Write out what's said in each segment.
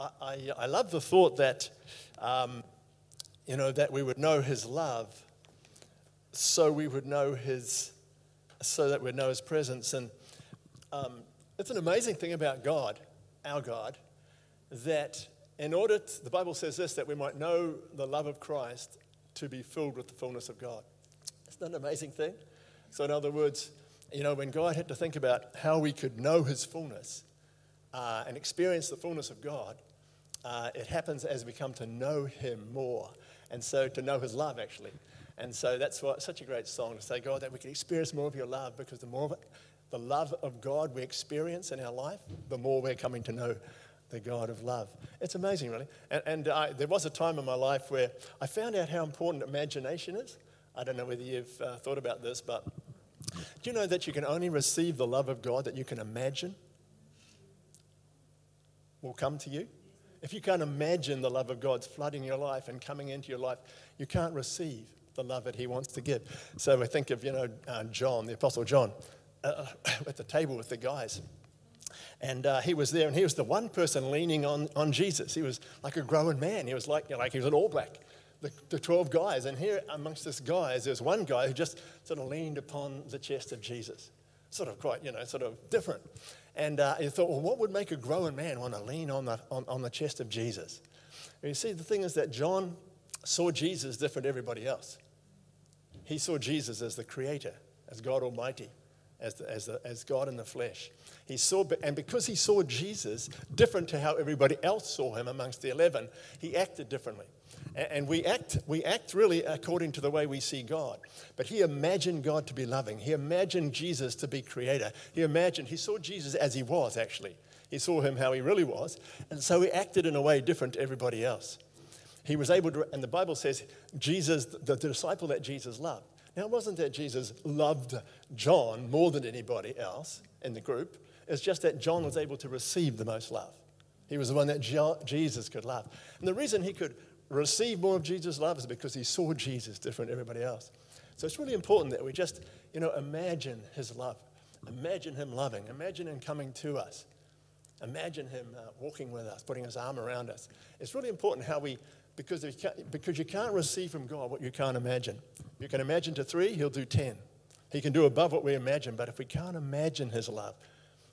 I, I, love the thought that, um, you know, that we would know his love so we would know his, so that we'd know his presence. And um, it's an amazing thing about God, our God, that in order, to, the Bible says this, that we might know the love of Christ to be filled with the fullness of God. Isn't that an amazing thing? So, in other words, you know, when God had to think about how we could know his fullness uh, and experience the fullness of God, uh, it happens as we come to know him more. And so to know his love, actually. And so that's what, such a great song to say, God, that we can experience more of your love because the more of the love of God we experience in our life, the more we're coming to know the God of love. It's amazing, really. And, and I, there was a time in my life where I found out how important imagination is. I don't know whether you've uh, thought about this, but do you know that you can only receive the love of God that you can imagine will come to you? If you can't imagine the love of God's flooding your life and coming into your life, you can't receive the love that He wants to give. So I think of, you know, uh, John, the Apostle John, uh, at the table with the guys. And uh, he was there, and he was the one person leaning on, on Jesus. He was like a grown man. He was like, you know, like he was an all black, the, the 12 guys. And here amongst this guys, there's one guy who just sort of leaned upon the chest of Jesus. Sort of quite, you know, sort of different. And uh, he thought, well, what would make a grown man want to lean on the, on, on the chest of Jesus? And you see, the thing is that John saw Jesus different to everybody else. He saw Jesus as the creator, as God Almighty, as, the, as, the, as God in the flesh. He saw, and because he saw Jesus different to how everybody else saw him amongst the 11, he acted differently. And we act, we act really according to the way we see God. But he imagined God to be loving. He imagined Jesus to be creator. He imagined, he saw Jesus as he was, actually. He saw him how he really was. And so he acted in a way different to everybody else. He was able to, and the Bible says, Jesus, the, disciple that Jesus loved. Now, it wasn't that Jesus loved John more than anybody else in the group. It's just that John was able to receive the most love. He was the one that Jesus could love. And the reason he could receive more of Jesus' love is because he saw Jesus different than everybody else. So it's really important that we just, you know, imagine his love. Imagine him loving. Imagine him coming to us. Imagine him uh, walking with us, putting his arm around us. It's really important how we, because, you because you can't receive from God what you can't imagine. You can imagine to three, he'll do 10. He can do above what we imagine, but if we can't imagine his love,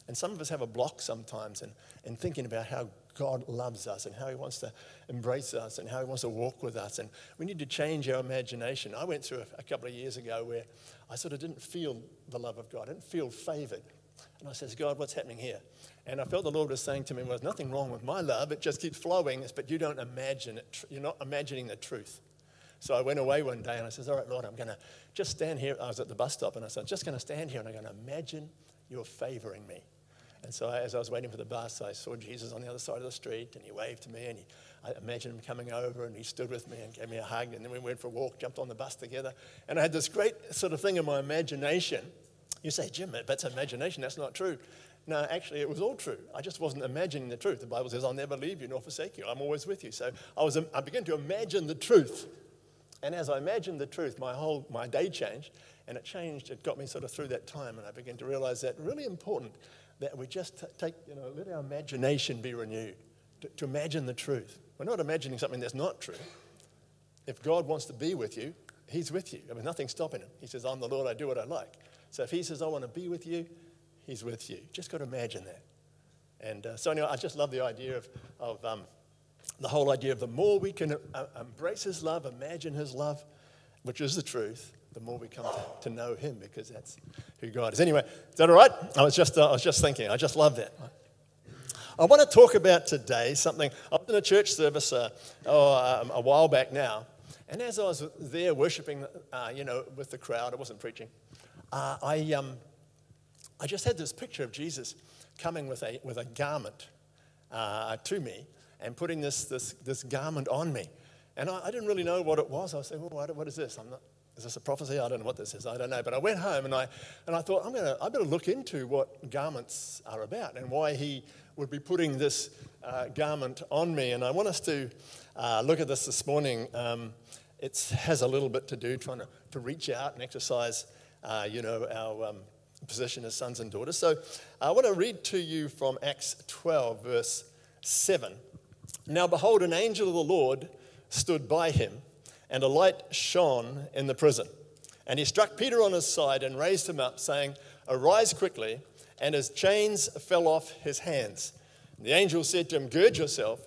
and some of us have a block sometimes in, in thinking about how God loves us and how He wants to embrace us and how He wants to walk with us. And we need to change our imagination. I went through a, a couple of years ago where I sort of didn't feel the love of God, I didn't feel favored. And I says, God, what's happening here? And I felt the Lord was saying to me, well, there's nothing wrong with my love. It just keeps flowing, but you don't imagine it. You're not imagining the truth. So I went away one day and I says, all right, Lord, I'm going to just stand here. I was at the bus stop and I said, I'm just going to stand here and I'm going to imagine you're favoring me. And so as I was waiting for the bus, I saw Jesus on the other side of the street, and he waved to me, and he, I imagined him coming over, and he stood with me and gave me a hug, and then we went for a walk, jumped on the bus together, and I had this great sort of thing in my imagination. You say, Jim, that's imagination, that's not true. No, actually, it was all true. I just wasn't imagining the truth. The Bible says, I'll never leave you nor forsake you. I'm always with you. So I, was, I began to imagine the truth. And as I imagined the truth, my whole my day changed, and it changed. It got me sort of through that time, and I began to realize that really important that we just take, you know, let our imagination be renewed to, to imagine the truth. We're not imagining something that's not true. If God wants to be with you, He's with you. I mean, nothing's stopping Him. He says, I'm the Lord, I do what I like. So if He says, I want to be with you, He's with you. Just got to imagine that. And uh, so, anyway, I just love the idea of, of um, the whole idea of the more we can uh, embrace His love, imagine His love, which is the truth, the more we come to, know Him because that's who God is. Anyway, is that all right? I was just, uh, I was just thinking, I just love that. I want to talk about today something. I was in a church service uh, oh, um, a while back now, and as I was there worshiping, uh, you know, with the crowd, I wasn't preaching. Uh, I, um, I just had this picture of Jesus coming with a, with a garment uh, to me and putting this, this, this garment on me. And I, I, didn't really know what it was. I was saying, well, what, what is this? I'm not, is this a prophecy? I don't know what this is. I don't know. But I went home and I, and I thought, I'm gonna, I better look into what garments are about and why he would be putting this uh, garment on me. And I want us to uh, look at this this morning. Um, it has a little bit to do trying to, to reach out and exercise, uh, you know, our um, position as sons and daughters. So I want to read to you from Acts 12, verse 7. Now, behold, an angel of the Lord stood by him, and a light shone in the prison. And he struck Peter on his side and raised him up, saying, Arise quickly. And his chains fell off his hands. And the angel said to him, Gird yourself,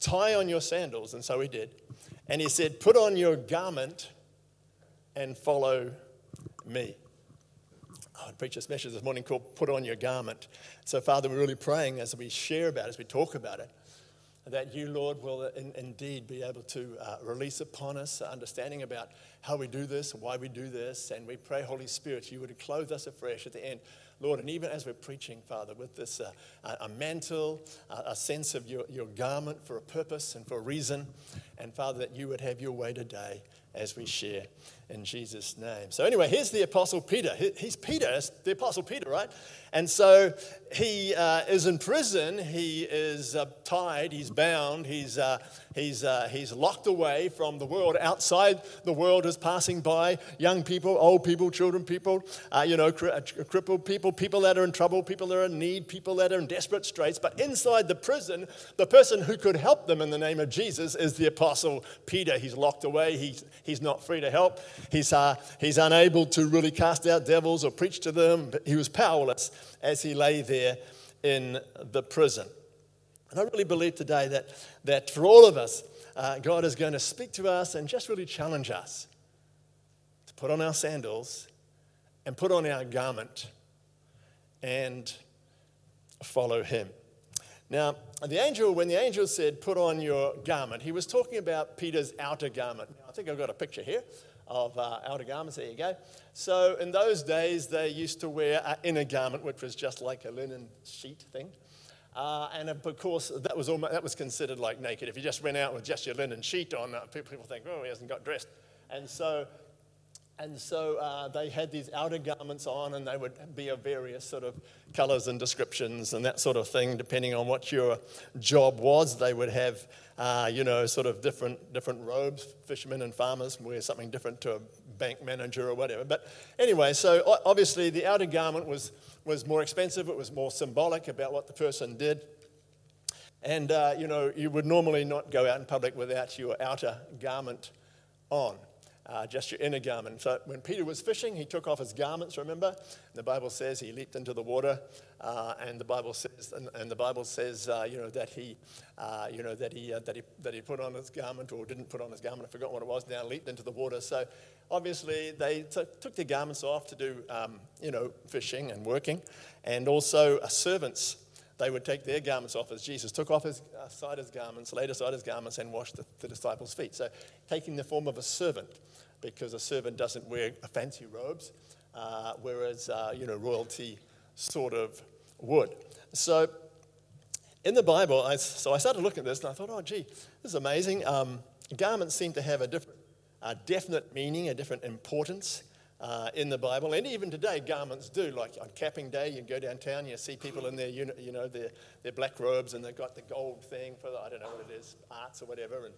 tie on your sandals. And so he did. And he said, Put on your garment and follow me. I would preach this message this morning called Put on Your Garment. So, Father, we're really praying as we share about it, as we talk about it, that you, Lord, will in, indeed be able to uh, release upon us understanding about how we do this, why we do this. And we pray, Holy Spirit, you would clothe us afresh at the end. Lord, and even as we're preaching, Father, with this uh, a mantle, a sense of your, your garment for a purpose and for a reason, and Father, that you would have your way today as we share in Jesus' name. So, anyway, here's the Apostle Peter. He's Peter, the Apostle Peter, right? And so he uh, is in prison. He is uh, tied. He's bound. He's, uh, he's, uh, he's locked away from the world. Outside, the world is passing by young people, old people, children people, uh, you know, cri- uh, crippled people, people that are in trouble, people that are in need, people that are in desperate straits. But inside the prison, the person who could help them in the name of Jesus is the Apostle Peter. He's locked away. He's, he's not free to help. He's, he's unable to really cast out devils or preach to them. He was powerless as he lay there in the prison. And I really believe today that, that for all of us, uh, God is going to speak to us and just really challenge us to put on our sandals and put on our garment and follow him. Now, the angel, when the angel said, Put on your garment, he was talking about Peter's outer garment. Now, I think I've got a picture here of uh, outer garments. There you go. So in those days, they used to wear an inner garment, which was just like a linen sheet thing. Uh, and of course, that was, almost, that was considered like naked. If you just went out with just your linen sheet on, uh, people, people think, oh, he hasn't got dressed. And so and so uh, they had these outer garments on, and they would be of various sort of colors and descriptions and that sort of thing, depending on what your job was. They would have, uh, you know, sort of different, different robes. Fishermen and farmers wear something different to a bank manager or whatever. But anyway, so obviously the outer garment was, was more expensive, it was more symbolic about what the person did. And, uh, you know, you would normally not go out in public without your outer garment on uh, just your inner garment. So when Peter was fishing, he took off his garments, remember? The Bible says he leaped into the water, uh, and the Bible says, and, and the Bible says, uh, you know, that he, uh, you know, that he, uh, that he, that he put on his garment or didn't put on his garment. I forgot what it was. Now leaped into the water. So obviously they t- took their garments off to do, um, you know, fishing and working, and also servants they would take their garments off as Jesus took off his uh, side his garments, laid aside his garments, and washed the, the disciples' feet. So, taking the form of a servant because a servant doesn't wear fancy robes, uh, whereas uh, you know royalty sort of would. So in the Bible, I, so I started looking at this and I thought, oh, gee, this is amazing. Um, garments seem to have a different, a definite meaning, a different importance. Uh, in the Bible, and even today, garments do. Like on capping day, you go downtown, you see people in their, you know, their, their black robes, and they've got the gold thing for, the, I don't know what it is, arts or whatever, and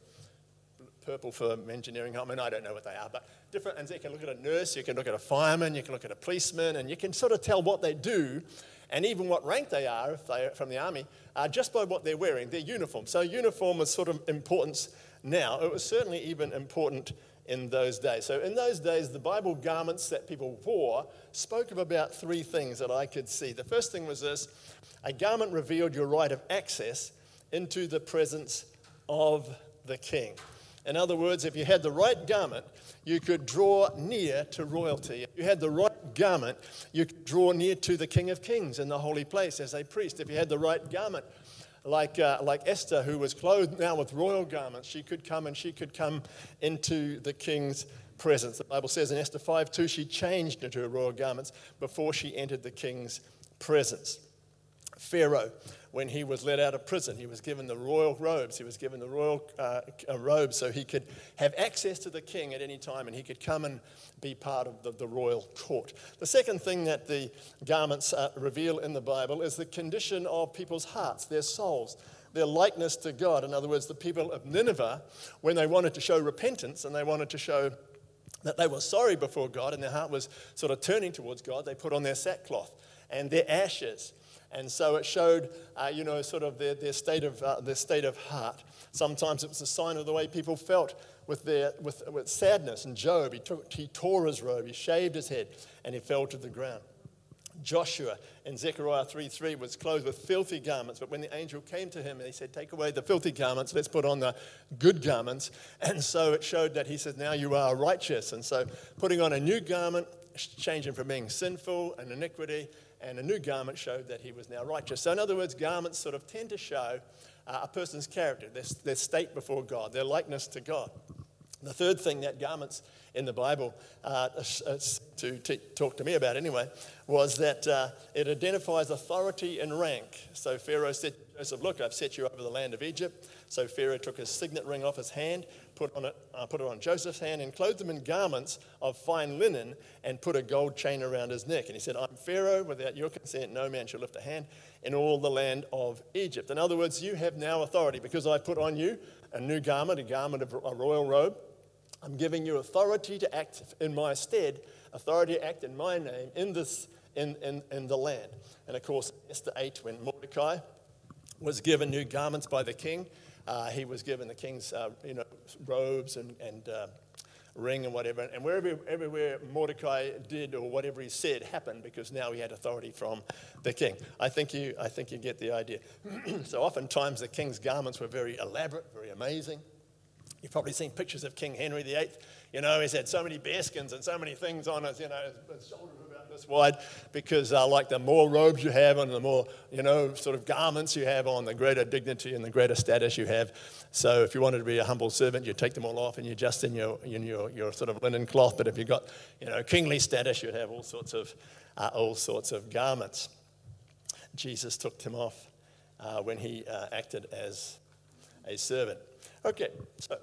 purple for engineering. I mean, I don't know what they are, but different. And so you can look at a nurse, you can look at a fireman, you can look at a policeman, and you can sort of tell what they do and even what rank they are if they're from the army uh, just by what they're wearing, their uniform. So, uniform is sort of importance now. It was certainly even important in those days. So, in those days, the Bible garments that people wore spoke of about three things that I could see. The first thing was this a garment revealed your right of access into the presence of the king. In other words, if you had the right garment, you could draw near to royalty. If you had the right garment, you could draw near to the King of Kings in the holy place as a priest. If you had the right garment, like, uh, like Esther, who was clothed now with royal garments, she could come and she could come into the king's presence. The Bible says in Esther 5 2, she changed into her royal garments before she entered the king's presence. Pharaoh when he was let out of prison. He was given the royal robes. He was given the royal uh, uh, robes so he could have access to the king at any time and he could come and be part of the, the royal court. The second thing that the garments uh, reveal in the Bible is the condition of people's hearts, their souls their likeness to God. In other words, the people of Nineveh, when they wanted to show repentance and they wanted to show that they were sorry before God and their heart was sort of turning towards God, they put on their sackcloth and their ashes And so it showed, uh, you know, sort of their, their, state of, uh, their state of heart. Sometimes it was a sign of the way people felt with, their, with, with sadness. And Job, he, took, he tore his robe, he shaved his head, and he fell to the ground. Joshua in Zechariah 3:3 was clothed with filthy garments, but when the angel came to him and he said, Take away the filthy garments, let's put on the good garments. And so it showed that he said, Now you are righteous. And so putting on a new garment, changing from being sinful and iniquity, and a new garment showed that he was now righteous. So, in other words, garments sort of tend to show uh, a person's character, their, their state before God, their likeness to God. The third thing that garments in the Bible uh, to t- talk to me about anyway was that uh, it identifies authority and rank. So Pharaoh said Joseph, Look, I've set you over the land of Egypt. So Pharaoh took his signet ring off his hand, put, on it, uh, put it on Joseph's hand, and clothed him in garments of fine linen and put a gold chain around his neck. And he said, I'm Pharaoh, without your consent, no man shall lift a hand in all the land of Egypt. In other words, you have now authority because I put on you a new garment, a garment of a royal robe. I'm giving you authority to act in my stead, authority to act in my name in this in, in, in the land. And of course, Esther 8, when Mordecai was given new garments by the king, uh, he was given the king's uh, you know, robes and, and uh, ring and whatever. And wherever, everywhere Mordecai did or whatever he said happened because now he had authority from the king. I think you, I think you get the idea. so oftentimes the king's garments were very elaborate, very amazing. You've probably seen pictures of King Henry VIII. You know, he's had so many bearskins and so many things on his, you know, his shoulders about this wide because, uh, like, the more robes you have and the more, you know, sort of garments you have on, the greater dignity and the greater status you have. So, if you wanted to be a humble servant, you take them all off and you're just in your, in your, your sort of linen cloth. But if you've got, you know, kingly status, you'd have all sorts of, uh, all sorts of garments. Jesus took them off uh, when he uh, acted as a servant. Okay, so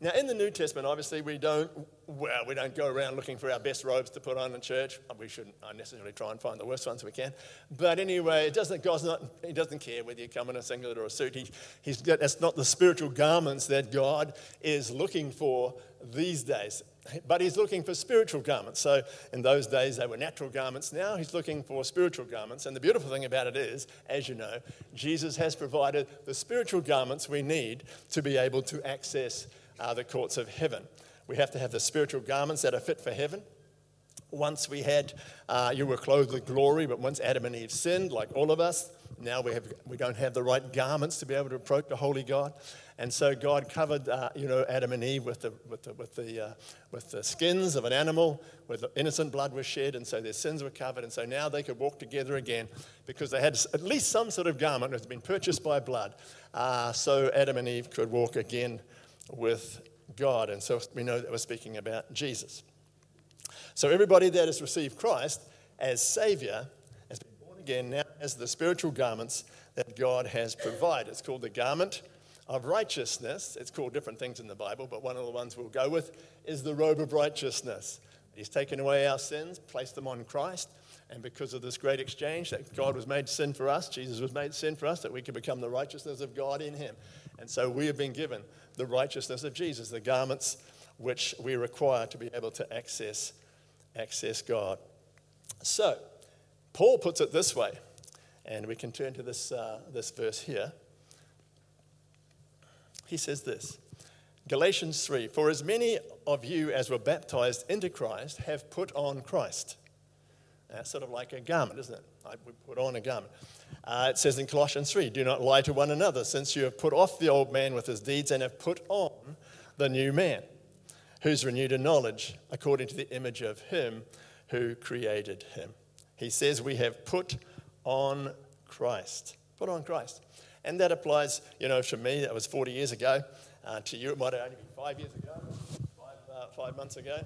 now, in the New Testament, obviously, we don't, well, we don't go around looking for our best robes to put on in church. We shouldn't necessarily try and find the worst ones we can. But anyway, it doesn't, God's not, He doesn't care whether you come in a singlet or a suit. He, he's, that's not the spiritual garments that God is looking for these days. But He's looking for spiritual garments. So in those days, they were natural garments. Now He's looking for spiritual garments. And the beautiful thing about it is, as you know, Jesus has provided the spiritual garments we need to be able to access uh, the courts of heaven. We have to have the spiritual garments that are fit for heaven. Once we had, uh, you were clothed with glory, but once Adam and Eve sinned, like all of us, now we, have, we don't have the right garments to be able to approach the holy God. And so God covered, uh, you know, Adam and Eve with the, with the, with the, uh, with the skins of an animal, where the innocent blood was shed, and so their sins were covered. And so now they could walk together again because they had at least some sort of garment that had been purchased by blood. Uh, so Adam and Eve could walk again with God. And so we know that we're speaking about Jesus. So everybody that has received Christ as Savior has been born again now as the spiritual garments that God has provided. It's called the garment of righteousness. It's called different things in the Bible, but one of the ones we'll go with is the robe of righteousness. He's taken away our sins, placed them on Christ, and because of this great exchange that God was made sin for us, Jesus was made sin for us, that we could become the righteousness of God in Him. And so we have been given the righteousness of Jesus, the garments which we require to be able to access, access God. So, Paul puts it this way, and we can turn to this, uh, this verse here. He says this Galatians 3 For as many of you as were baptized into Christ have put on Christ. That's sort of like a garment, isn't it? we put on a garment. Uh, it says in Colossians 3 Do not lie to one another, since you have put off the old man with his deeds and have put on the new man, who's renewed in knowledge according to the image of him who created him. He says we have put on Christ. Put on Christ. And that applies, you know, to me, that was 40 years ago. Uh, to you, it might have only been five years ago, five, uh, five months ago.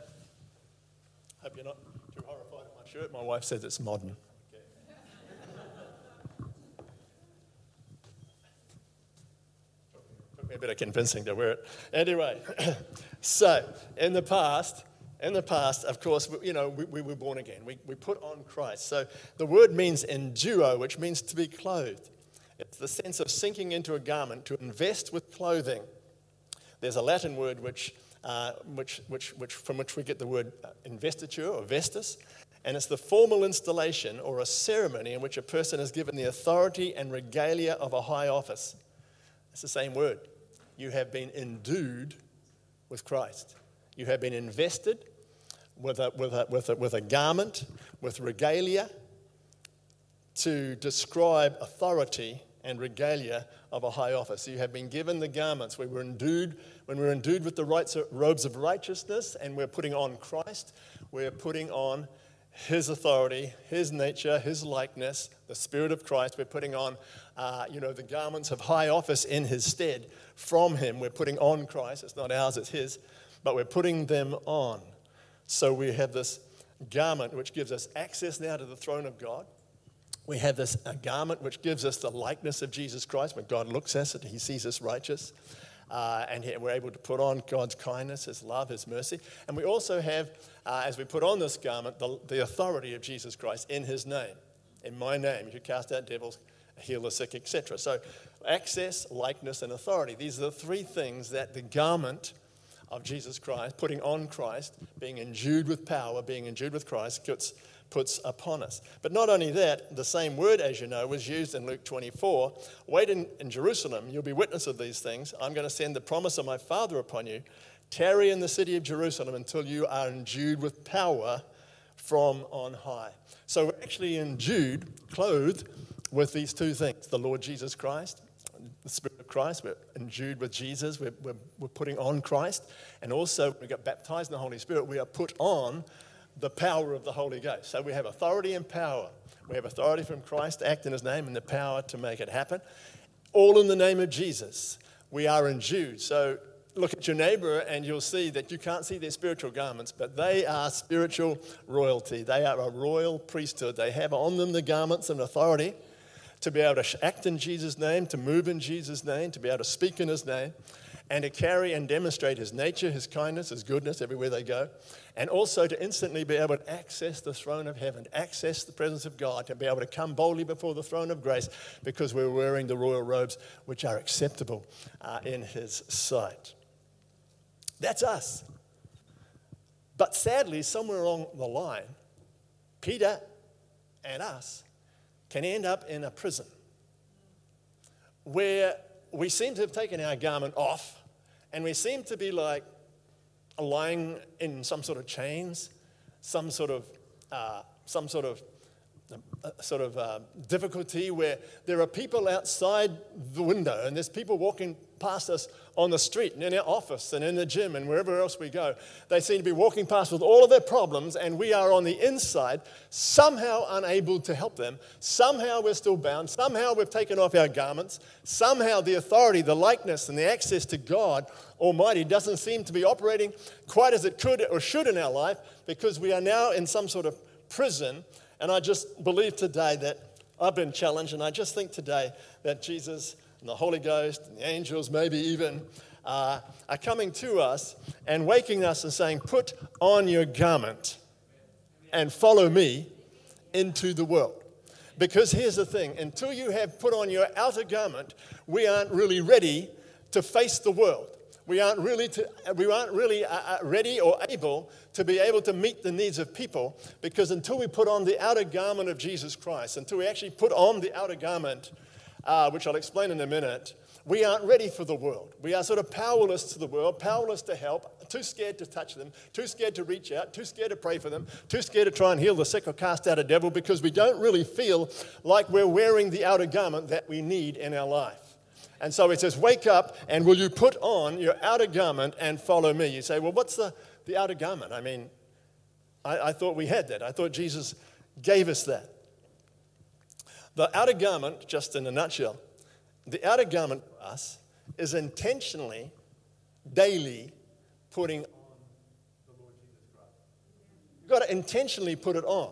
Hope you're not too horrified at my shirt. My wife says it's modern. A bit of convincing to wear it. Anyway, so in the past, in the past, of course, you know, we, we, were born again. We, we put on Christ. So the word means enduo, which means to be clothed. It's the sense of sinking into a garment, to invest with clothing. There's a Latin word which, uh, which, which, which, from which we get the word uh, investiture or vestus, And it's the formal installation or a ceremony in which a person is given the authority and regalia of a high office. It's the same word. You have been endued with Christ. You have been invested with a, with a, with a, with a garment, with regalia, to describe authority and regalia of a high office. You have been given the garments. We were endued, when we're endued with the robes of righteousness and we're putting on Christ, we're putting on his authority, his nature, his likeness, the Spirit of Christ. We're putting on, uh, you know, the garments of high office in his stead from him. We're putting on Christ. It's not ours, it's his, but we're putting them on. So we have this garment which gives us access now to the throne of God. We have this garment which gives us the likeness of Jesus Christ. When God looks at it, he sees us righteous. Uh, and we're able to put on God's kindness, His love, His mercy. And we also have, uh, as we put on this garment, the, the authority of Jesus Christ in His name. In my name, you cast out devils, heal the sick, etc. So, access, likeness, and authority. These are the three things that the garment of Jesus Christ, putting on Christ, being endued with power, being endued with Christ, puts, puts upon us. But not only that, the same word, as you know, was used in Luke 24. Wait in, in Jerusalem, you'll be witness of these things. I'm going to send the promise of my Father upon you. Tarry in the city of Jerusalem until you are endued with power from on high. So we're actually endued, clothed with these two things the Lord Jesus Christ the Spirit of Christ. We're endued with Jesus. We're, we're, we're putting on Christ. And also, we get baptized in the Holy Spirit. We are put on the power of the Holy Ghost. So we have authority and power. We have authority from Christ to act in His name and the power to make it happen. All in the name of Jesus. We are endued. So look at your neighbor and you'll see that you can't see their spiritual garments, but they are spiritual royalty. They are a royal priesthood. They have on them the garments and authority to be able to act in Jesus' name, to move in Jesus' name, to be able to speak in His name, and to carry and demonstrate His nature, His kindness, His goodness everywhere they go, and also to instantly be able to access the throne of heaven, access the presence of God, to be able to come boldly before the throne of grace because we're wearing the royal robes which are acceptable uh, in His sight. That's us. But sadly, somewhere along the line, Peter and us can end up in a prison where we seem to have taken our garment off and we seem to be like lying in some sort of chains, some sort of, uh, some sort of uh, sort of uh, difficulty where there are people outside the window and there's people walking past us on the street and in our office and in the gym and wherever else we go. They seem to be walking past with all of their problems, and we are on the inside, somehow unable to help them. Somehow we're still bound. Somehow we've taken off our garments. Somehow the authority, the likeness, and the access to God Almighty doesn't seem to be operating quite as it could or should in our life because we are now in some sort of prison. And I just believe today that I've been challenged, and I just think today that Jesus and the Holy Ghost and the angels, maybe even, uh, are coming to us and waking us and saying, Put on your garment and follow me into the world. Because here's the thing until you have put on your outer garment, we aren't really ready to face the world. We aren't really, to, we aren't really uh, uh ready or able to be able to meet the needs of people because until we put on the outer garment of Jesus Christ, until we actually put on the outer garment uh, which I'll explain in a minute, we aren't ready for the world. We are sort of powerless to the world, powerless to help, too scared to touch them, too scared to reach out, too scared to pray for them, too scared to try and heal the sick or cast out a devil because we don't really feel like we're wearing the outer garment that we need in our life. And so it says, Wake up and will you put on your outer garment and follow me? You say, Well, what's the, the outer garment? I mean, I, I thought we had that. I thought Jesus gave us that. The outer garment, just in a nutshell, the outer garment for us is intentionally, daily putting on the Lord Jesus Christ. You've got to intentionally put it on.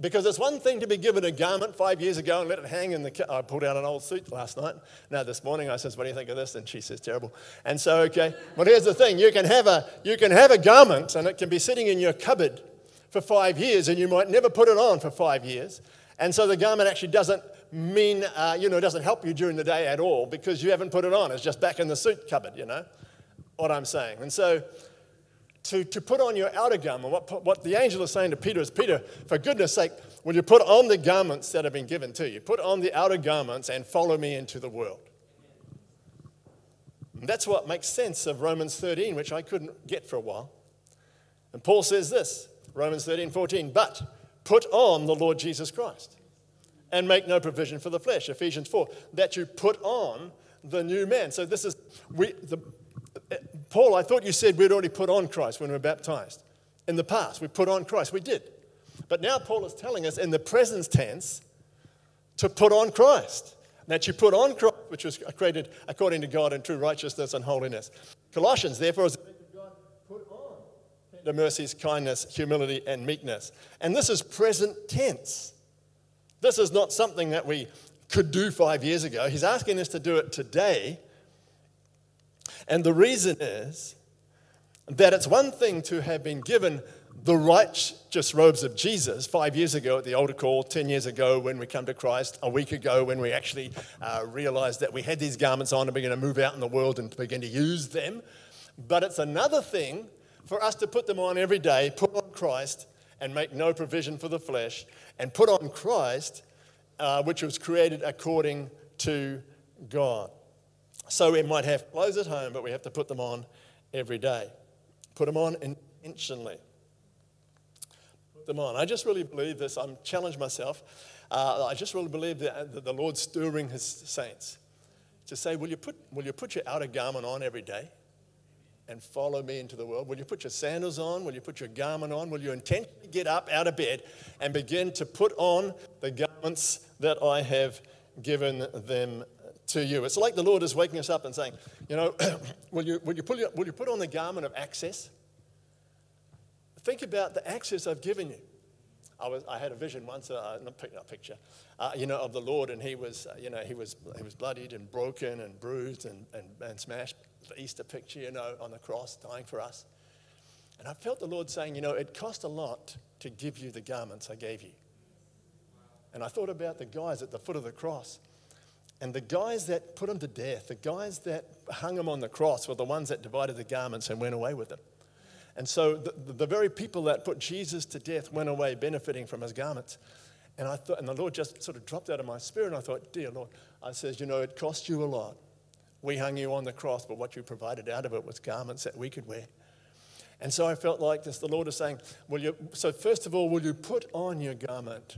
Because it's one thing to be given a garment five years ago and let it hang in the. I pulled out an old suit last night. Now this morning I says, "What do you think of this?" And she says, "Terrible." And so, okay. But here's the thing: you can have a you can have a garment, and it can be sitting in your cupboard for five years, and you might never put it on for five years. And so the garment actually doesn't mean, uh, you know, it doesn't help you during the day at all because you haven't put it on. It's just back in the suit cupboard, you know what I'm saying. And so to, to put on your outer garment. What, what the angel is saying to Peter is, Peter, for goodness sake, will you put on the garments that have been given to you? Put on the outer garments and follow me into the world. And that's what makes sense of Romans 13, which I couldn't get for a while. And Paul says this Romans 13, 14, but put on the Lord Jesus Christ and make no provision for the flesh. Ephesians 4, that you put on the new man. So this is, we, the, Paul, I thought you said we'd already put on Christ when we were baptized. In the past, we put on Christ. We did. But now Paul is telling us in the present tense to put on Christ. That you put on Christ, which was created according to God in true righteousness and holiness. Colossians, therefore, is the mercies, kindness, humility, and meekness. And this is present tense. This is not something that we could do five years ago. He's asking us to do it today and the reason is that it's one thing to have been given the righteous robes of Jesus five years ago at the altar call, 10 years ago when we come to Christ, a week ago when we actually uh, realized that we had these garments on and going to move out in the world and begin to use them. But it's another thing for us to put them on every day, put on Christ, and make no provision for the flesh, and put on Christ, uh, which was created according to God. So we might have clothes at home, but we have to put them on every day. Put them on intentionally. Put them on. I just really believe this. I'm challenged myself. Uh, I just really believe that, that the Lord's stirring his saints to say, will you, put, will you put your outer garment on every day and follow me into the world? Will you put your sandals on? Will you put your garment on? Will you intentionally get up out of bed and begin to put on the garments that I have given them to you. It's like the Lord is waking us up and saying, you know, will, you, will, you put, will you put on the garment of access? Think about the access I've given you. I, was, I had a vision once, uh, not a picture, uh, you know, of the Lord, and he was, uh, you know, he was, he was bloodied and broken and bruised and, and, and smashed. The Easter picture, you know, on the cross, dying for us. And I felt the Lord saying, you know, it cost a lot to give you the garments I gave you. And I thought about the guys at the foot of the cross and the guys that put him to death, the guys that hung him on the cross, were the ones that divided the garments and went away with them. And so the, the very people that put Jesus to death went away benefiting from his garments. And I thought, and the Lord just sort of dropped out of my spirit. And I thought, dear Lord, I says, you know, it cost you a lot. We hung you on the cross, but what you provided out of it was garments that we could wear. And so I felt like this, the Lord is saying, will you, so first of all, will you put on your garment?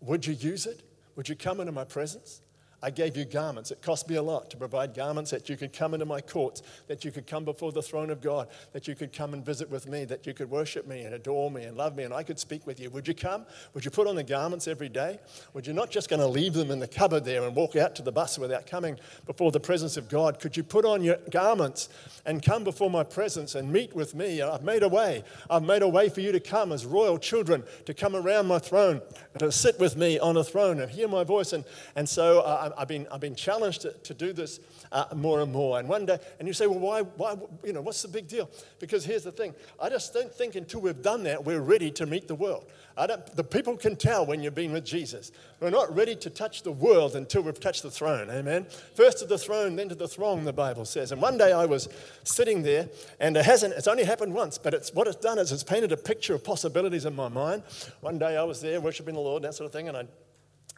Would you use it? Would you come into my presence? I gave you garments. It cost me a lot to provide garments that you could come into my courts, that you could come before the throne of God, that you could come and visit with me, that you could worship me and adore me and love me, and I could speak with you. Would you come? Would you put on the garments every day? Would you not just going to leave them in the cupboard there and walk out to the bus without coming before the presence of God? Could you put on your garments and come before my presence and meet with me? I've made a way. I've made a way for you to come as royal children, to come around my throne, to sit with me on a throne and hear my voice. And, and so uh, I've been, I've been challenged to, to do this uh, more and more. And one day, and you say, well, why, why, you know, what's the big deal? Because here's the thing I just don't think until we've done that, we're ready to meet the world. I don't, the people can tell when you've been with Jesus. We're not ready to touch the world until we've touched the throne. Amen. First to the throne, then to the throng, the Bible says. And one day I was sitting there, and it hasn't, it's only happened once, but it's, what it's done is it's painted a picture of possibilities in my mind. One day I was there worshiping the Lord, and that sort of thing, and I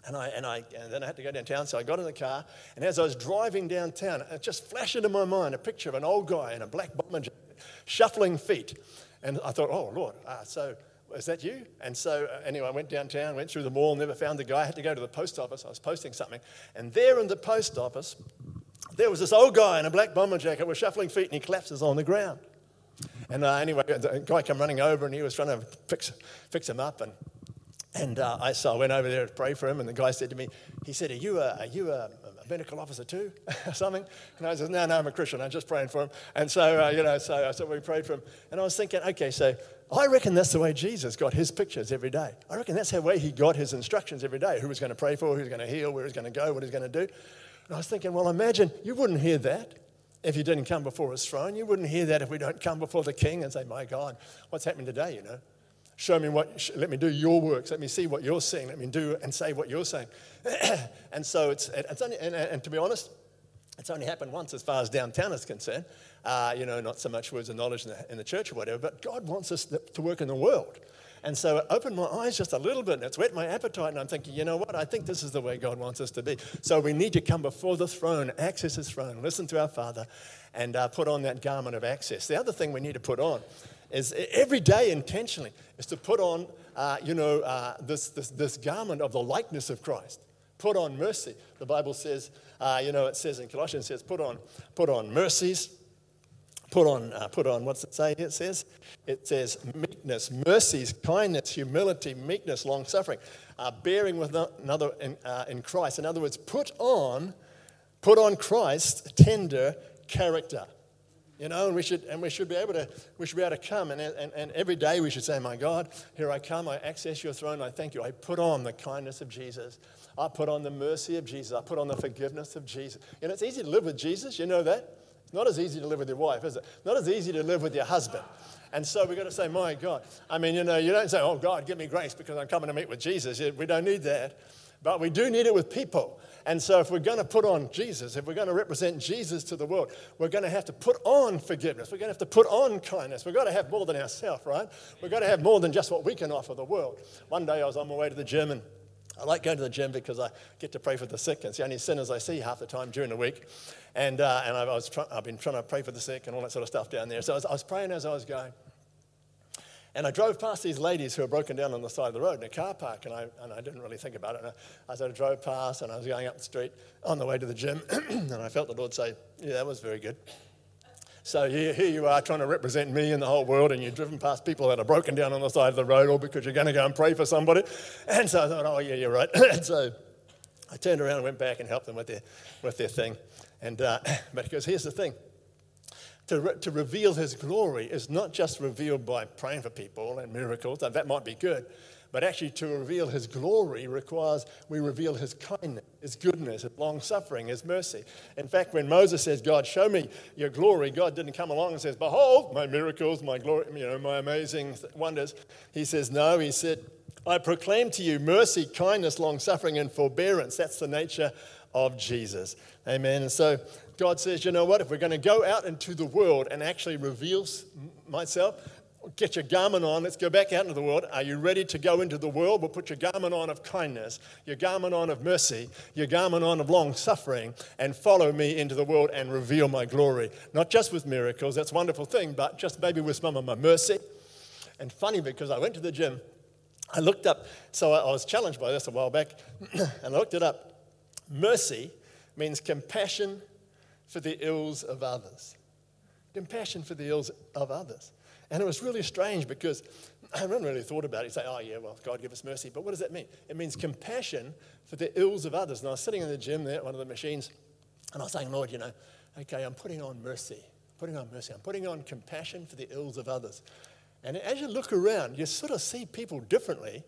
and, I, and, I, and then I had to go downtown, so I got in the car. And as I was driving downtown, it just flashed into my mind a picture of an old guy in a black bomber jacket, shuffling feet. And I thought, oh, Lord, ah, so is that you? And so, uh, anyway, I went downtown, went through the mall, never found the guy. I had to go to the post office. I was posting something. And there in the post office, there was this old guy in a black bomber jacket with shuffling feet, and he collapses on the ground. And uh, anyway, the guy came running over, and he was trying to fix, fix him up. And and uh, I, so I went over there to pray for him, and the guy said to me, he said, are you a, are you a, a medical officer too, or something? And I said, no, no, I'm a Christian. I'm just praying for him. And so, uh, you know, so, I said we prayed for him. And I was thinking, okay, so I reckon that's the way Jesus got his pictures every day. I reckon that's the way he got his instructions every day. Who was going to pray for, who was going to heal, where he was going to go, what he was going to do. And I was thinking, well, imagine you wouldn't hear that if you didn't come before his throne. You wouldn't hear that if we don't come before the king and say, my God, what's happening today, you know? Show me what, let me do your works. Let me see what you're seeing. Let me do and say what you're saying. and so it's, it's only, and, and to be honest, It's only happened once as far as downtown is concerned. Uh, you know, not so much words of knowledge in the, in the church or whatever, but God wants us to work in the world. And so it opened my eyes just a little bit and it's whet my appetite. And I'm thinking, you know what? I think this is the way God wants us to be. So we need to come before the throne, access his throne, listen to our Father, and uh, put on that garment of access. The other thing we need to put on is every day intentionally is to put on, uh, you know, uh, this, this, this garment of the likeness of Christ. Put on mercy. The Bible says, uh, you know, it says in Colossians, says, put on, put on mercies, put on, uh, put on, what's it say? It says, it says meekness, mercies, kindness, humility, meekness, long suffering, uh, bearing with another in, uh, in Christ. In other words, put on, put on Christ's tender character. You know, and we should, and we should be able to, we should be able to come, and, and, and every day we should say, My God, here I come, I access your throne, I thank you. I put on the kindness of Jesus. I put on the mercy of Jesus. I put on the forgiveness of Jesus. You know, it's easy to live with Jesus, you know that? It's not as easy to live with your wife, is it? Not as easy to live with your husband. And so we've got to say, My God. I mean, you know, you don't say, Oh, God, give me grace because I'm coming to meet with Jesus. We don't need that. But we do need it with people. And so, if we're going to put on Jesus, if we're going to represent Jesus to the world, we're going to have to put on forgiveness. We're going to have to put on kindness. We've got to have more than ourselves, right? We've got to have more than just what we can offer the world. One day I was on my way to the gym and I like going to the gym because I get to pray for the sick. It's the only sinners I see half the time during the week. And, uh, and I was try- I've been trying to pray for the sick and all that sort of stuff down there. So I was, I was praying as I was going. And I drove past these ladies who were broken down on the side of the road in a car park, and I, and I didn't really think about it. And I, I drove past, and I was going up the street on the way to the gym, and I felt the Lord say, Yeah, that was very good. So here, here you are trying to represent me and the whole world, and you've driven past people that are broken down on the side of the road, all because you're going to go and pray for somebody. And so I thought, Oh, yeah, you're right. and so I turned around and went back and helped them with their, with their thing. And, uh, but because here's the thing to, re- to reveal his glory is not just revealed by praying for people and miracles, that might be good, but actually to reveal his glory requires we reveal his kindness, his goodness, his long suffering, his mercy. In fact, when Moses says, God, show me your glory, God didn't come along and says, Behold, my miracles, my glory, you know, my amazing wonders. He says, No, he said, I proclaim to you mercy, kindness, long suffering, and forbearance. That's the nature of Jesus. Amen. And so God says, you know what? If we're going to go out into the world and actually reveal myself, get your garment on. Let's go back out into the world. Are you ready to go into the world? We'll put your garment on of kindness, your garment on of mercy, your garment on of long suffering, and follow me into the world and reveal my glory. Not just with miracles, that's a wonderful thing, but just maybe with some of my mercy. And funny because I went to the gym, I looked up, so I was challenged by this a while back, and I looked it up. Mercy means compassion for the ills of others. Compassion for the ills of others. And it was really strange because I hadn't really thought about it. You say, oh, yeah, well, God give us mercy. But what does that mean? It means compassion for the ills of others. And I was sitting in the gym there at one of the machines, and I was saying, Lord, you know, okay, I'm putting on mercy. I'm Putting on mercy. I'm putting on compassion for the ills of others. And as you look around, you sort of see people differently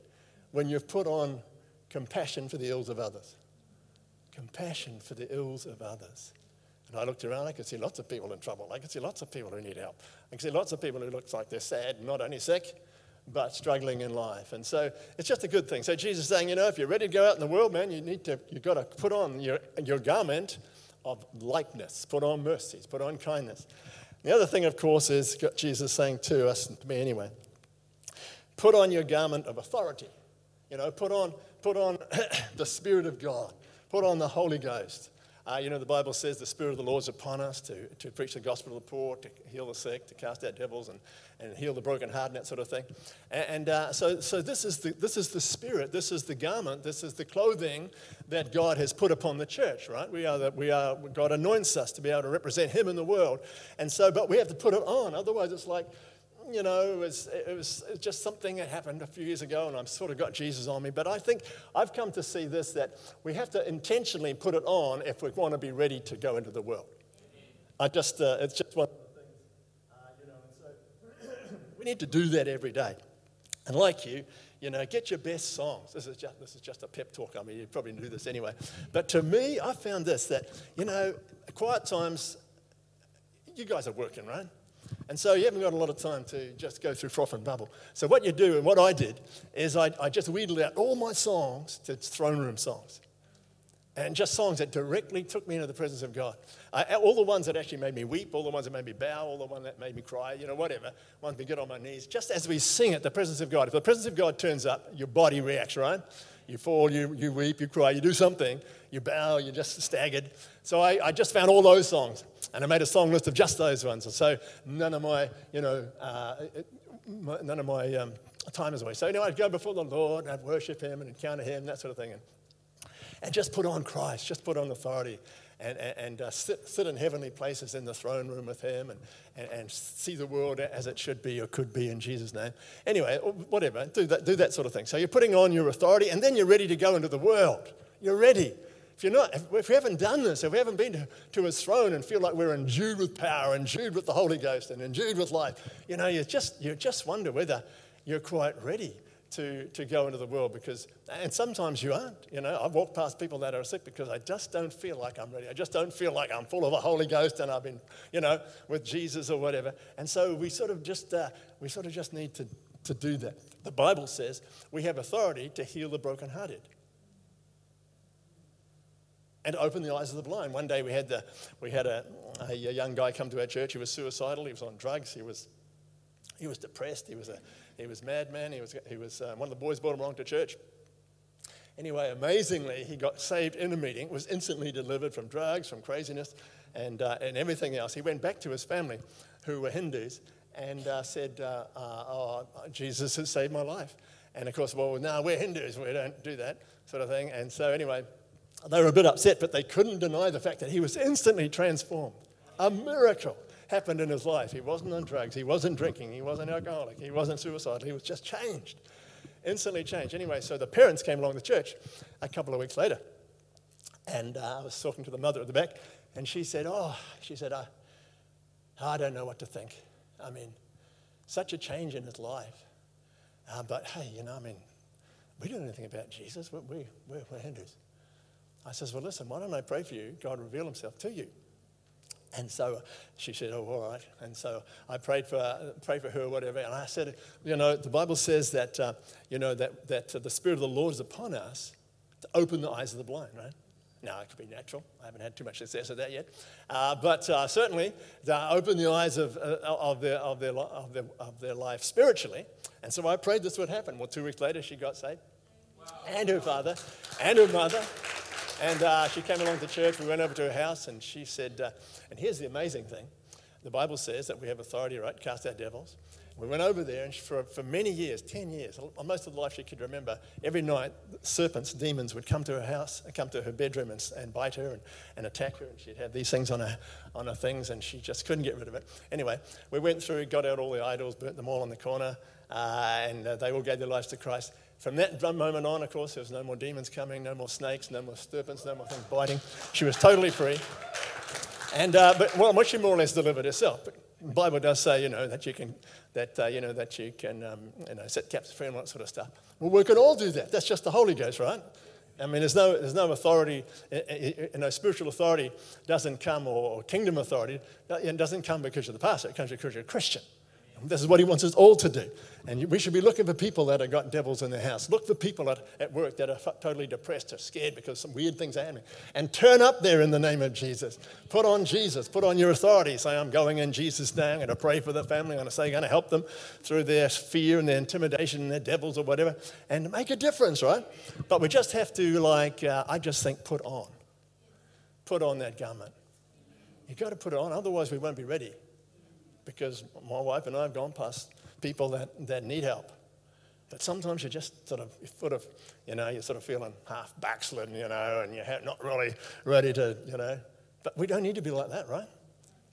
when you've put on compassion for the ills of others. Compassion for the ills of others. And I looked around, I could see lots of people in trouble. I could see lots of people who need help. I could see lots of people who look like they're sad, not only sick, but struggling in life. And so it's just a good thing. So Jesus is saying, you know, if you're ready to go out in the world, man, you need to, you've got to put on your, your garment of likeness, put on mercies, put on kindness. The other thing, of course, is Jesus saying to us, to me anyway, put on your garment of authority. You know, put on, put on the Spirit of God, put on the Holy Ghost. Uh, you know, the Bible says the Spirit of the Lord is upon us to, to preach the gospel to the poor, to heal the sick, to cast out devils, and, and heal the broken heart, and that sort of thing. And, and uh, so, so this, is the, this is the Spirit, this is the garment, this is the clothing that God has put upon the church, right? We are, the, we are God anoints us to be able to represent Him in the world. And so, but we have to put it on. Otherwise, it's like, you know, it was, it was just something that happened a few years ago, and I've sort of got Jesus on me. But I think I've come to see this that we have to intentionally put it on if we want to be ready to go into the world. I just, uh, it's just one of the things, uh, you know, and so we need to do that every day. And like you, you know, get your best songs. This is just, this is just a pep talk. I mean, you probably do this anyway. But to me, I found this that, you know, quiet times, you guys are working, right? And so you haven't got a lot of time to just go through froth and bubble. So what you do, and what I did, is I, I just wheedled out all my songs to throne room songs. and just songs that directly took me into the presence of God. I, all the ones that actually made me weep, all the ones that made me bow, all the ones that made me cry, you know, whatever, ones me get on my knees. Just as we sing it, the presence of God. If the presence of God turns up, your body reacts, right? You fall, you, you weep, you cry, you do something, you bow, you're just staggered. So I, I just found all those songs, and I made a song list of just those ones. And so none of my, you know, uh, none of my um, time is away. So I'd go before the Lord, and I'd worship Him and encounter Him, that sort of thing. And, and just put on Christ, just put on authority and, and, and uh, sit, sit, in heavenly places in the throne room with him and, and, and, see the world as it should be or could be in Jesus' name. Anyway, whatever, do that, do that sort of thing. So you're putting on your authority and then you're ready to go into the world. You're ready. If you're not, if we haven't done this, if we haven't been to, to his throne and feel like we're endued with power, endued with the Holy Ghost, and endued with life, you know, you just, you just wonder whether you're quite ready to, to go into the world because, and sometimes you aren't. You know, I've walked past people that are sick because I just don't feel like I'm ready. I just don't feel like I'm full of the Holy Ghost and I've been, you know, with Jesus or whatever. And so we sort of just, uh, we sort of just need to, to do that. The Bible says we have authority to heal the brokenhearted and open the eyes of the blind. One day we had, the, we had a, a young guy come to our church. He was suicidal. He was on drugs. He was, he was depressed. He was a he was madman. He was, he was uh, one of the boys brought him along to church. Anyway, amazingly, he got saved in a meeting, was instantly delivered from drugs, from craziness, and, uh, and everything else. He went back to his family, who were Hindus, and uh, said, uh, uh, oh, Jesus has saved my life. And of course, well, no, we're Hindus, we don't do that sort of thing. And so, anyway, they were a bit upset, but they couldn't deny the fact that he was instantly transformed. A miracle happened in his life. He wasn't on drugs, he wasn't drinking, he wasn't alcoholic, he wasn't suicidal, he was just changed. Instantly changed. Anyway, so the parents came along to church a couple of weeks later. And uh, I was talking to the mother at the back, and she said, Oh, she said, I, I don't know what to think. I mean, such a change in his life. Uh, but hey, you know, I mean, we don't know anything about Jesus. We're, we, we're, we're Hindus. I says, Well, listen, why don't I pray for you? God reveal himself to you. And so she said, Oh, all right. And so I prayed for, prayed for her, whatever. And I said, You know, the Bible says that, uh, you know, that, that the Spirit of the Lord is upon us to open the eyes of the blind, right? Now, it could be natural. I haven't had too much success at that yet. Uh, but uh, certainly, to open the eyes of, uh, of, their, of, their, of, their, of their life spiritually. And so I prayed this would happen. Well, two weeks later, she got saved. Wow. And her father, and her mother. And uh, she came along to church. We went over to her house, and she said, uh, and here's the amazing thing the Bible says that we have authority, right? Cast out devils. We went over there, and for, for many years 10 years, most of the life she could remember, every night serpents, demons would come to her house, come to her bedroom and, and bite her and, and attack her. And she'd have these things on her, on her things, and she just couldn't get rid of it. Anyway, we went through, got out all the idols, burnt them all on the corner, uh, and uh, they all gave their lives to Christ. From that moment on, of course, there was no more demons coming, no more snakes, no more serpents, no more things biting. She was totally free. And, uh, but well, she more or less delivered herself. But the Bible does say, you know, that you can, that, uh, you know, that you can, um, you know, set caps free and all that sort of stuff. Well, we can all do that. That's just the Holy Ghost, right? I mean, there's no, there's no authority, you know, spiritual authority doesn't come, or kingdom authority, it doesn't come because you're the pastor, it comes because you're a Christian. This is what he wants us all to do. And we should be looking for people that have got devils in their house. Look for people at, at work that are totally depressed or scared because some weird things are happening. And turn up there in the name of Jesus. Put on Jesus. Put on your authority. Say, I'm going in Jesus' name. I'm going to pray for the family. I'm going to say, I'm going to help them through their fear and their intimidation and their devils or whatever. And make a difference, right? But we just have to, like, uh, I just think, put on. Put on that garment. You've got to put it on, otherwise, we won't be ready because my wife and I have gone past people that, that need help. But sometimes you're just sort of, sort of, you know, you're sort of feeling half backslidden, you know, and you're not really ready to, you know. But we don't need to be like that, right?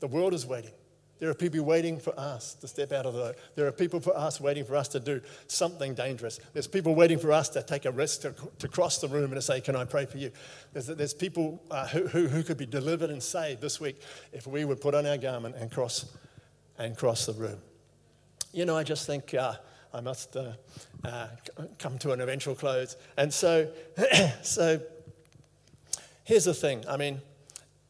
The world is waiting. There are people waiting for us to step out of the. There are people for us waiting for us to do something dangerous. There's people waiting for us to take a risk to, to cross the room and to say, Can I pray for you? There's, there's people uh, who, who, who could be delivered and saved this week if we would put on our garment and cross and cross the room. You know, I just think uh, I must uh, uh, come to an eventual close. And so, so here's the thing. I mean,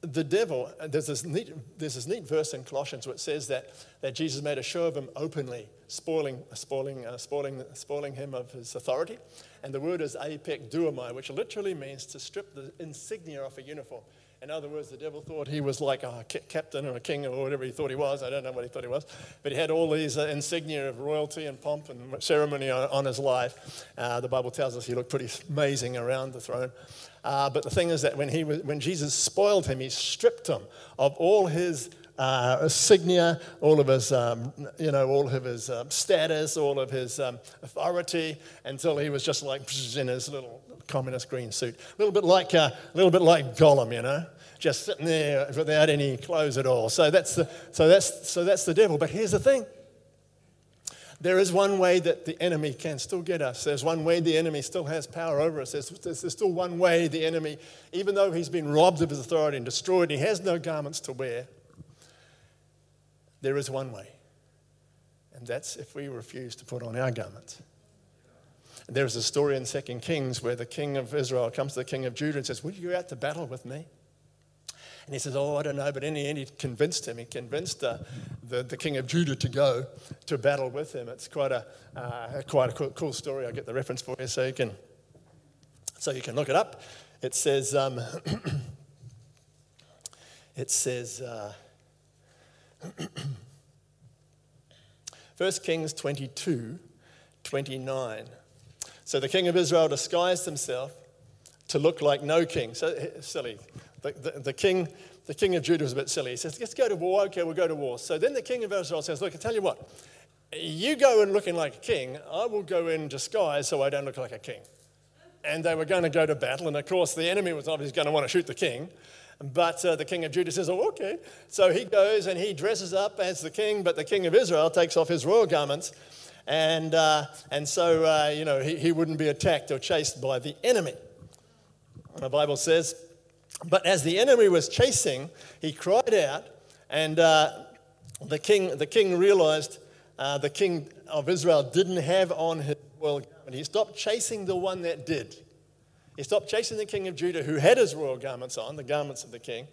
the devil, there's this, neat, there's this neat verse in Colossians where it says that, that Jesus made a show of him openly, spoiling, spoiling, uh, spoiling, spoiling him of his authority. And the word is apekduomai, which literally means to strip the insignia off a uniform. In other words, the devil thought he was like a captain or a king or whatever he thought he was. I don't know what he thought he was. But he had all these uh, insignia of royalty and pomp and ceremony on, on his life. Uh, the Bible tells us he looked pretty amazing around the throne. Uh, but the thing is that when, he was, when Jesus spoiled him, he stripped him of all his uh, insignia, all of his, um, you know, all of his um, status, all of his um, authority, until he was just like in his little communist green suit, a little bit like uh, a little bit like Gollum, you know, just sitting there without any clothes at all. So that's the so that's so that's the devil. But here's the thing. There is one way that the enemy can still get us. There's one way the enemy still has power over us. There's, there's, there's still one way the enemy, even though he's been robbed of his authority and destroyed, and he has no garments to wear. There is one way, and that's if we refuse to put on our garments. There's a story in 2 Kings where the king of Israel comes to the king of Judah and says, Will you go out to battle with me? And he says, Oh, I don't know. But in the end, he convinced him. He convinced uh, the, the king of Judah to go to battle with him. It's quite a, uh, quite a cool, cool, story. I'll get the reference for you so you can, so you can look it up. It says, um, it says, uh, 1 Kings 22, 29. So the king of Israel disguised himself to look like no king. So eh, silly. The, the, the, king, the king of Judah was a bit silly. He says, Let's go to war. Okay, we'll go to war. So then the king of Israel says, Look, I tell you what, you go in looking like a king, I will go in disguise so I don't look like a king. And they were going to go to battle. And of course, the enemy was obviously going to want to shoot the king. But uh, the king of Judah says, Oh, okay. So he goes and he dresses up as the king, but the king of Israel takes off his royal garments and, uh, and so, uh, you know, he, he wouldn't be attacked or chased by the enemy. The Bible says, but as the enemy was chasing, he cried out, and uh, the, king, the king realized uh, the king of Israel didn't have on his royal garment. He stopped chasing the one that did. He stopped chasing the king of Judah who had his royal garments on, the garments of the king.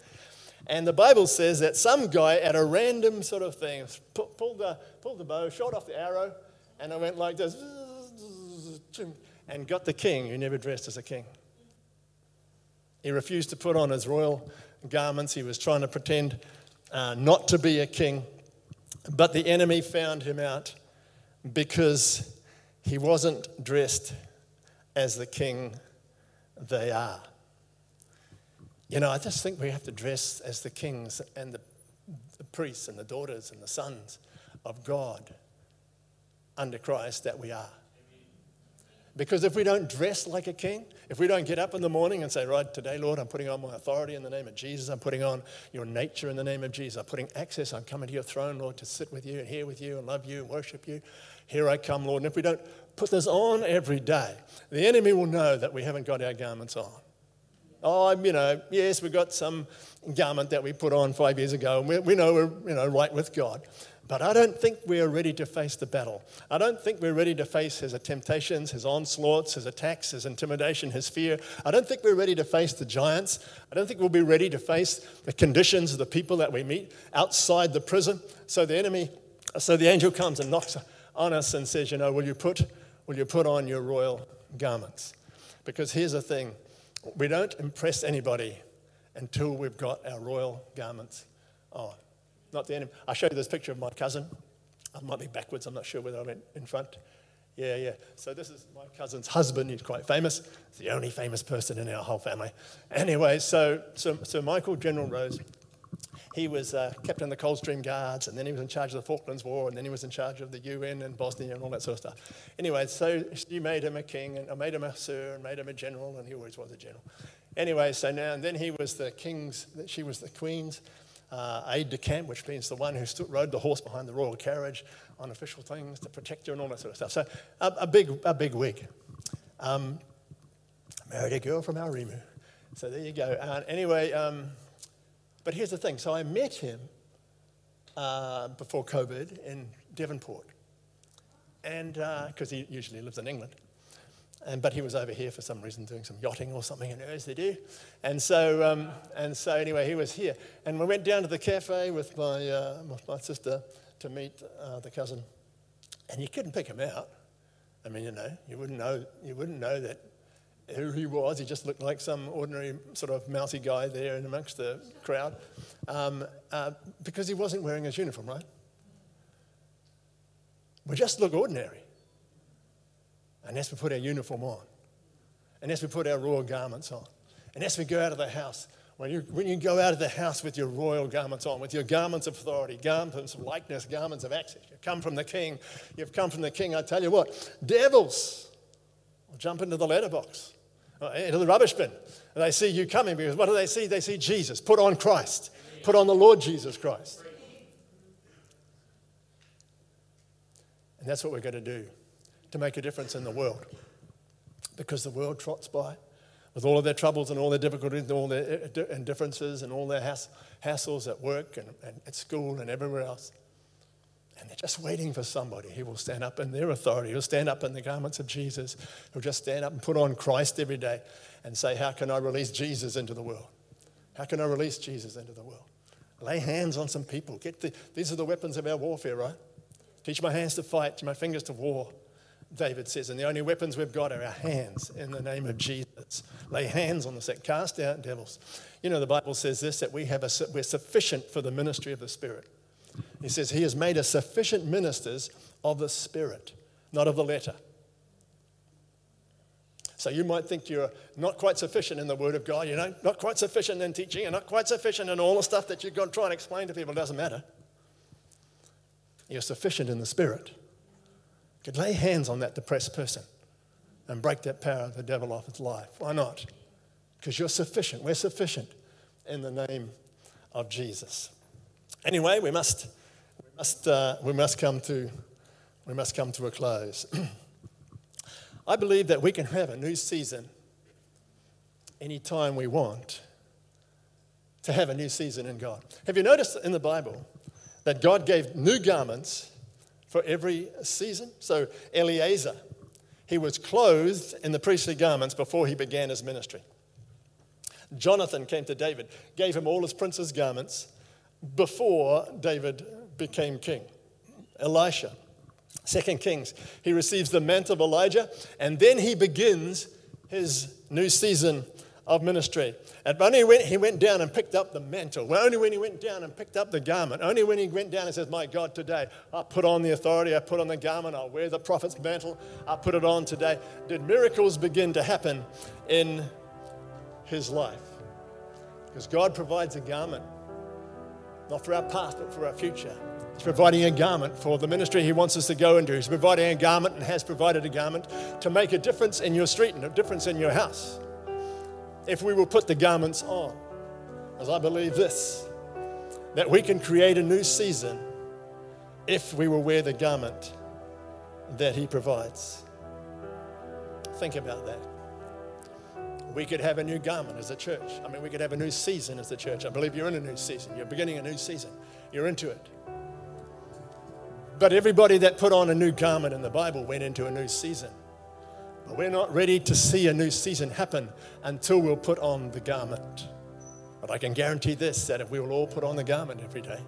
And the Bible says that some guy at a random sort of thing pulled the, pulled the bow, shot off the arrow, and I went like this and got the king who never dressed as a king. He refused to put on his royal garments. He was trying to pretend uh, not to be a king. But the enemy found him out because he wasn't dressed as the king they are. You know, I just think we have to dress as the kings and the, the priests and the daughters and the sons of God under Christ that we are. Because if we don't dress like a king, if we don't get up in the morning and say, Right, today, Lord, I'm putting on my authority in the name of Jesus, I'm putting on your nature in the name of Jesus, I'm putting access, I'm coming to your throne, Lord, to sit with you and hear with you and love you and worship you. Here I come, Lord. And if we don't put this on every day, the enemy will know that we haven't got our garments on. Oh, you know, yes, we've got some garment that we put on five years ago, and we, we know we're you know, right with God. But I don't think we're ready to face the battle. I don't think we're ready to face his temptations, his onslaughts, his attacks, his intimidation, his fear. I don't think we're ready to face the giants. I don't think we'll be ready to face the conditions of the people that we meet outside the prison. So the enemy, so the angel comes and knocks on us and says, You know, will you put, will you put on your royal garments? Because here's the thing we don't impress anybody until we've got our royal garments on not the enemy. I showed you this picture of my cousin. I might be backwards, I'm not sure whether I went in, in front. Yeah, yeah. So this is my cousin's husband. He's quite famous. He's the only famous person in our whole family. Anyway, so, so, so Michael General Rose, he was uh, captain of the Coldstream Guards, and then he was in charge of the Falklands War, and then he was in charge of the UN and Bosnia and all that sort of stuff. Anyway, so she made him a king, and I made him a sir, and made him a general, and he always was a general. Anyway, so now and then he was the king's, she was the queen's uh, aide de camp, which means the one who stood, rode the horse behind the royal carriage on official things to protect her and all that sort of stuff. So a, a big, a big wig. Um, married a girl from Aurimu. So there you go. Uh, anyway, um, but here's the thing. So I met him uh, before COVID in Devonport, and because uh, he usually lives in England. And, but he was over here for some reason doing some yachting or something, and as they do. And so, um, and so anyway, he was here. And we went down to the cafe with my, uh, with my sister to meet uh, the cousin. And you couldn't pick him out. I mean, you know, you wouldn't know, you wouldn't know that who he was. He just looked like some ordinary sort of mousy guy there in amongst the crowd um, uh, because he wasn't wearing his uniform, right? We just look ordinary unless we put our uniform on, unless we put our royal garments on, unless we go out of the house. When you, when you go out of the house with your royal garments on, with your garments of authority, garments of likeness, garments of access, you've come from the king, you've come from the king. I tell you what, devils will jump into the letterbox uh, into the rubbish bin. And they see you coming because what do they see? They see Jesus. Put on Christ. Put on the Lord Jesus Christ. And that's what we're going to do to make a difference in the world. Because the world trots by with all of their troubles and all their difficulties and all their eh, eh, indifferences and all their hass- hassles at work and, and at school and everywhere else. And they're just waiting for somebody who will stand up in their authority, who'll stand up in the garments of Jesus, who'll just stand up and put on Christ every day and say, How can I release Jesus into the world? How can I release Jesus into the world? Lay hands on some people. Get the, these are the weapons of our warfare, right? Teach my hands to fight, my fingers to war, David says. And the only weapons we've got are our hands in the name of Jesus. Lay hands on the sick, cast out devils. You know, the Bible says this that we have a, we're sufficient for the ministry of the Spirit. He says, He has made us sufficient ministers of the Spirit, not of the letter. So you might think you're not quite sufficient in the Word of God, you know, not quite sufficient in teaching, and not quite sufficient in all the stuff that you're going to try and explain to people. It doesn't matter. You're sufficient in the Spirit. Could lay hands on that depressed person and break that power of the devil off its life. Why not? Because you're sufficient. We're sufficient in the name of Jesus. Anyway, we must, we must, uh, we must, come, to, we must come to a close. I believe that we can have a new season anytime we want to have a new season in God. Have you noticed in the Bible that God gave new garments for every season? So, Eleazar, he was clothed in the priestly garments before he began his ministry. Jonathan came to David, gave him all his prince's garments, before David became king. Elisha, Second Kings, he receives the mantle of Elijah, and then he begins his new season of ministry. And only when he went down and picked up the mantle, only when he went down and picked up the garment, only when he went down and says, My God, today I put on the authority, I put on the garment, I'll wear the prophet's mantle, I put it on today, did miracles begin to happen in his life. Because God provides a garment not for our past, but for our future. He's providing a garment for the ministry he wants us to go into. He's providing a garment and has provided a garment to make a difference in your street and a difference in your house. If we will put the garments on, as I believe this, that we can create a new season if we will wear the garment that he provides. Think about that we could have a new garment as a church. I mean, we could have a new season as a church. I believe you're in a new season. You're beginning a new season. You're into it. But everybody that put on a new garment in the Bible went into a new season. But we're not ready to see a new season happen until we'll put on the garment. But I can guarantee this that if we will all put on the garment every day,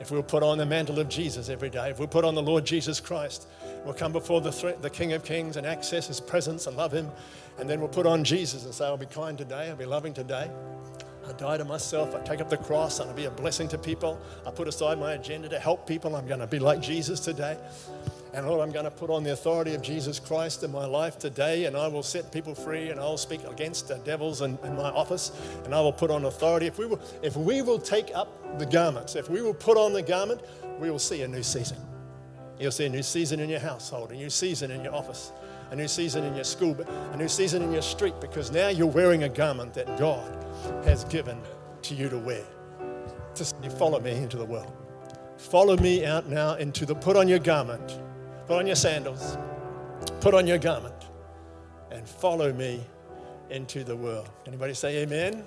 if we'll put on the mantle of Jesus every day, if we'll put on the Lord Jesus Christ, we'll come before the, th- the King of Kings and access his presence and love him and then we'll put on Jesus and say, I'll be kind today, I'll be loving today. I die to myself. I take up the cross. and I'll be a blessing to people. I put aside my agenda to help people. I'm going to be like Jesus today. And Lord, I'm going to put on the authority of Jesus Christ in my life today, and I will set people free, and I'll speak against the devils in, in my office, and I will put on authority. If we, will, if we will take up the garments, if we will put on the garment, we will see a new season. You'll see a new season in your household, a new season in your office, a new season in your school, a new season in your street, because now you're wearing a garment that God has given to you to wear. Just follow me into the world. Follow me out now into the, put on your garment, put on your sandals, put on your garment, and follow me into the world. Anybody say amen?